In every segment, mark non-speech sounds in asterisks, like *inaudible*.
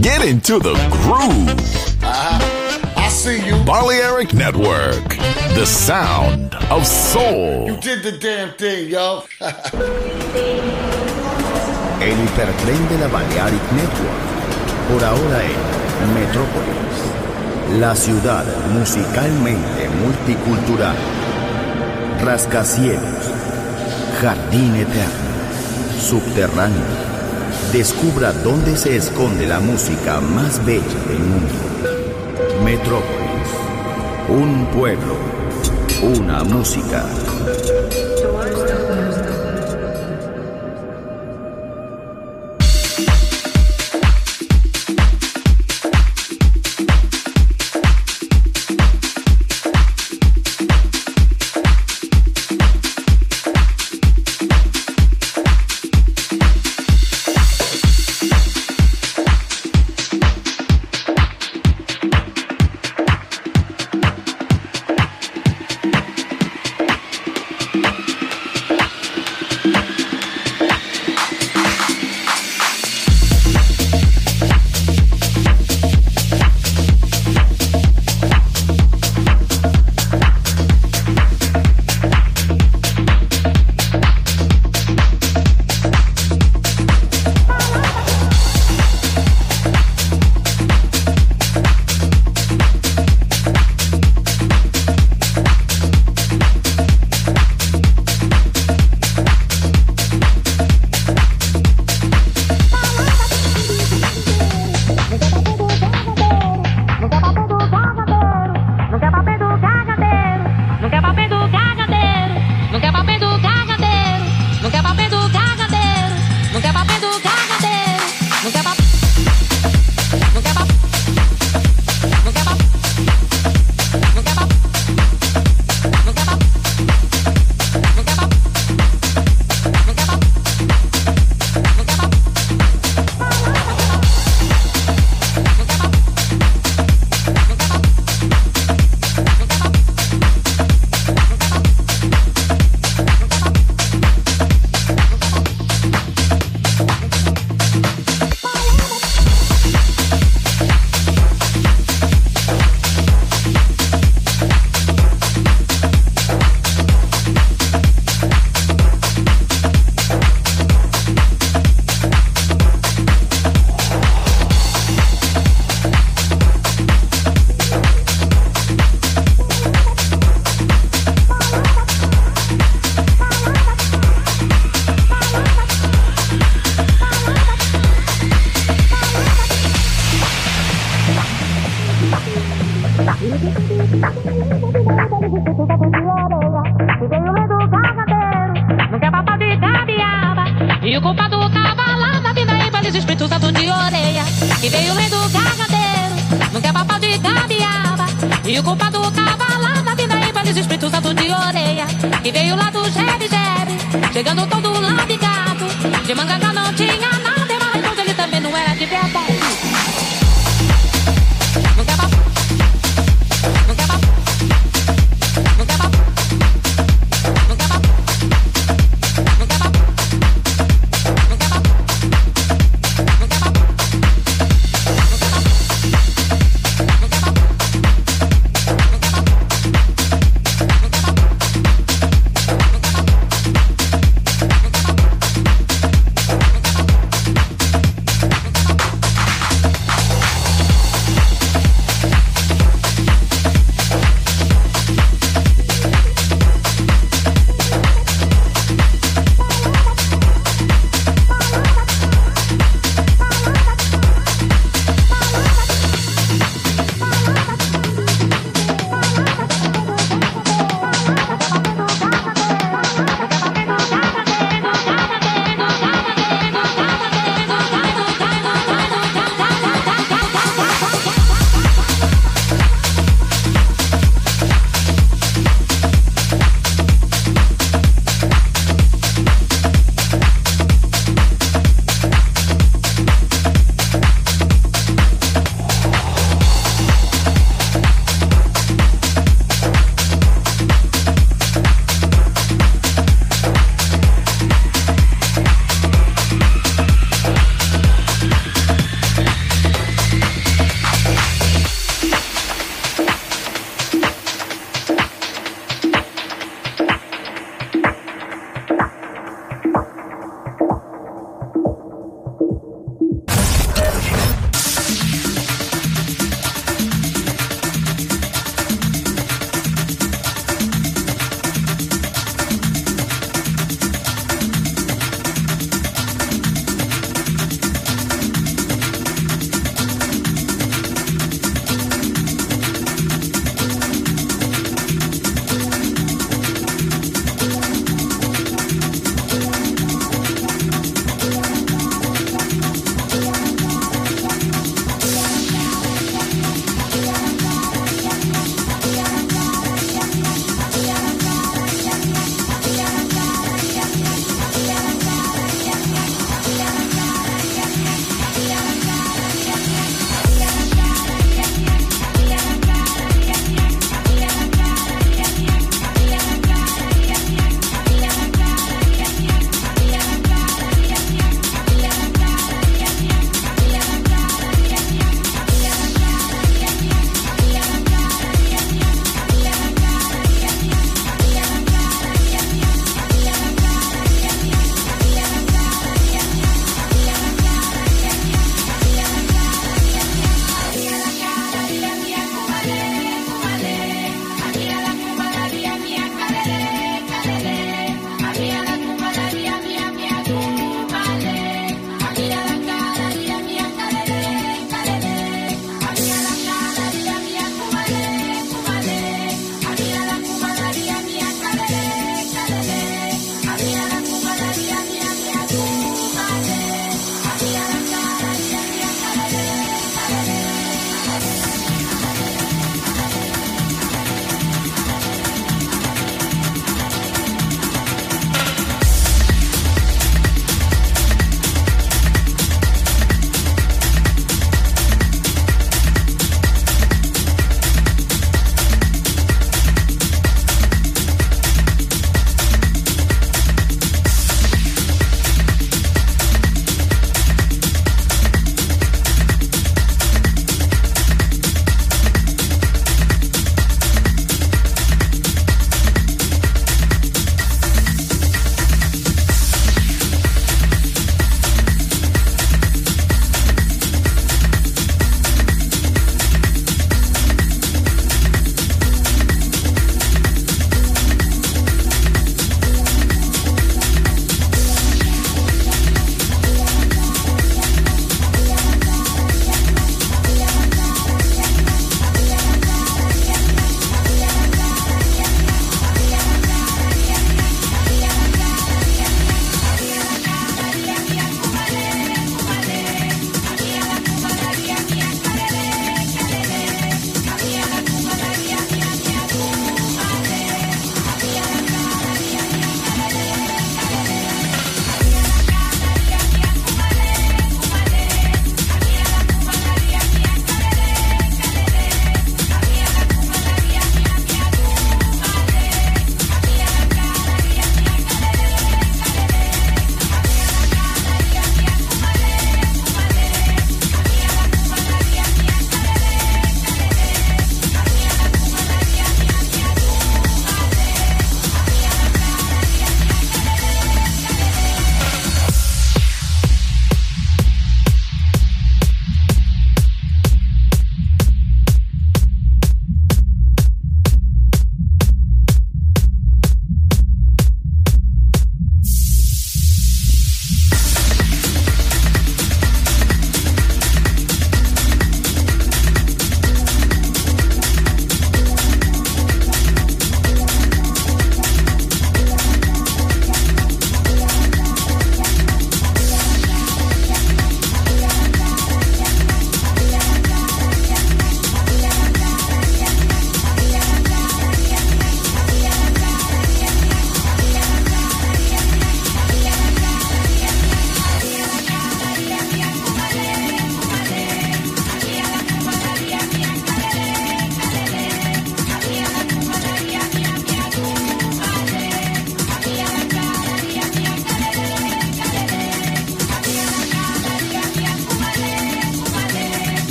Get into the groove. Uh-huh. I see you. Balearic Network, the sound of soul. You did the damn thing, yo. *laughs* El hipertren de la Balearic Network. Por ahora en Metrópolis. La ciudad musicalmente multicultural. Rascacielos. Jardín eterno. Subterráneo. Descubra dónde se esconde la música más bella del mundo. Metrópolis. Un pueblo. Una música.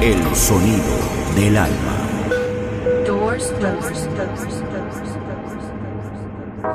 El sonido del alma. Doors closed.